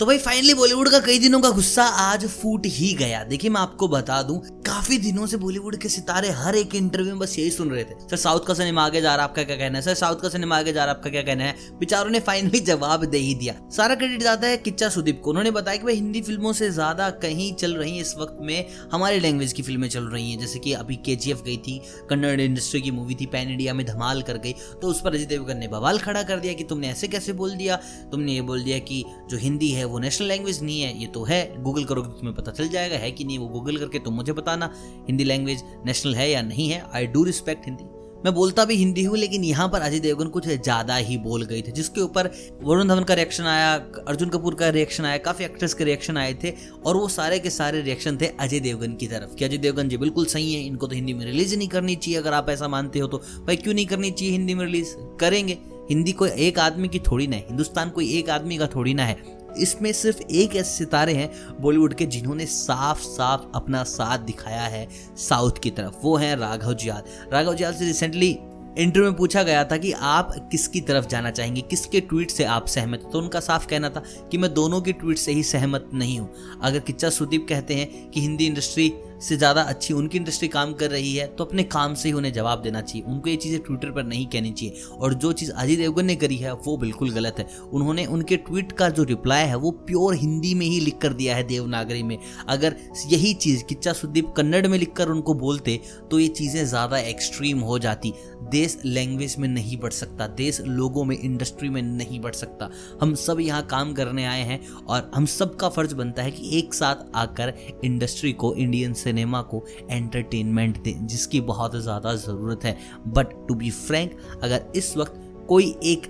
तो भाई फाइनली बॉलीवुड का कई दिनों का गुस्सा आज फूट ही गया। देखिए, मैं आपको बता दूँ, काफ़ी दिनों से बॉलीवुड के सितारे हर एक इंटरव्यू में बस यही सुन रहे थे। सर साउथ का सिनेमा आगे जा रहा आपका क्या कहना है? सर साउथ का सिनेमा आगे जा रहा आपका क्या कहना है? बेचारों ने फाइनली जवाब दे ही दिया। सारा क्रेडिट जाता है किच्चा सुदीप को। उन्होंने बताया कि भाई, हिंदी फ़िल्मों से ज़्यादा कहीं चल रही है, इस वक्त में हमारी लैंग्वेज की फ़िल्में चल रही है। जैसे कि अभी के गई थी, कन्नड़ इंडस्ट्री की मूवी थी पैन इंडिया में धमाल कर गई। तो उस पर अजय देवगन ने बवाल खड़ा कर दिया कि तुमने ऐसे कैसे बोल दिया? तुमने ये बोल दिया कि जो हिंदी है वो नेशनल लैंग्वेज नहीं है, ये तो है। गूगल करोगे तो तुम्हें पता चल जाएगा, है कि नहीं, वो गूगल करके तुम मुझे बताना, हिंदी लैंग्वेज नेशनल है या नहीं है। I do respect Hindi. मैं बोलता भी हिंदी हूँ, लेकिन यहाँ पर अजय देवगन कुछ ज़्यादा ही बोल गई थे, जिसके ऊपर वरुण धवन का रिएक्शन आया, अर्जुन कपूर का रिएक्शन आया, काफ़ी एक्टर्स के रिएक्शन आए थे, और वो सारे के सारे रिएक्शन थे अजय देवगन की तरफ़ कि। अजय देवगन जी बिल्कुल सही है, इनको तो हिंदी में रिलीज़ नहीं करनी चाहिए, अगर आप ऐसा मानते हो तो। भाई, क्यों नहीं करनी चाहिए हिंदी में रिलीज़ करेंगे। हिंदी कोई एक आदमी की थोड़ी ना है, हिंदुस्तान कोई एक आदमी का थोड़ी ना है। इसमें सिर्फ़ एक ऐसे सितारे हैं बॉलीवुड के जिन्होंने साफ़ साफ़ अपना साथ दिखाया है साउथ की तरफ़। वो हैं राघव जियाल। राघव जियाल से रिसेंटली इंटरव्यू में पूछा गया था कि आप किसकी तरफ़ जाना चाहेंगे? किसके ट्वीट से आप सहमत तो उनका साफ़ कहना था कि मैं दोनों के ट्वीट से ही सहमत नहीं हूँ। अगर किच्चा सुदीप कहते हैं कि हिंदी इंडस्ट्री से ज़्यादा अच्छी उनकी इंडस्ट्री काम कर रही है तो अपने काम से ही उन्हें जवाब देना चाहिए। उनको ये चीज़ें ट्विटर पर नहीं कहनी चाहिए। और जो चीज़ अजय देवगन ने करी है, वो बिल्कुल गलत है। उन्होंने उनके ट्वीट का जो रिप्लाई है, वो प्योर हिंदी में ही लिख कर दिया है देवनागरी में। अगर यही चीज़ किच्चा सुदीप कन्नड़ में लिख उनको बोलते तो ये चीज़ें ज़्यादा एक्सट्रीम हो जाती। देश लैंग्वेज में नहीं बढ़ सकता, देश लोगों में इंडस्ट्री में नहीं बढ़ सकता। हम सब यहाँ काम करने आए हैं, और हम सब का फ़र्ज़ बनता है कि एक साथ आकर इंडस्ट्री को इंडियन सिनेमा को एंटरटेनमेंट दें, जिसकी बहुत ज़्यादा ज़रूरत है। बट टू बी फ्रैंक अगर इस वक्त कोई एक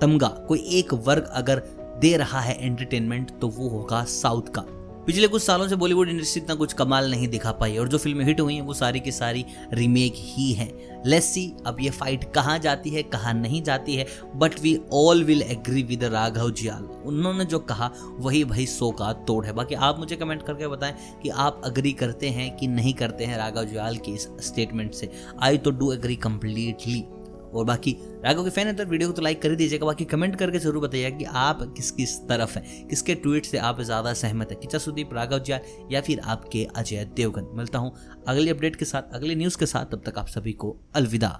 तमगा, कोई एक वर्ग अगर दे रहा है एंटरटेनमेंट तो वो होगा साउथ का। पिछले कुछ सालों से बॉलीवुड इंडस्ट्री इतना कुछ कमाल नहीं दिखा पाई और जो फ़िल्में हिट हुई हैं, वो सारी की सारी रीमेक ही हैं। लेट्स सी अब ये फाइट कहाँ जाती है, कहाँ नहीं जाती है। But we all will agree with Raghav Jiyal उन्होंने जो कहा, वही भाई सो का तोड़ है। बाकी आप मुझे कमेंट करके बताएँ कि आप अग्री करते हैं कि नहीं करते हैं राघव जियाल के इस स्टेटमेंट से। आई तो डू एग्री कंप्लीटली और बाकी राघव के फ़ैन है तो वीडियो को तो लाइक कर दीजिएगा, बाकी कमेंट करके ज़रूर बताइए कि आप किस किस तरफ़ हैं, किसके ट्वीट से आप ज़्यादा सहमत हैं, किचा सुदीप, राघव जी, या फिर आपके अजय देवगन। मिलता हूँ अगले अपडेट के साथ, अगले न्यूज़ के साथ, तब तक आप सभी को अलविदा।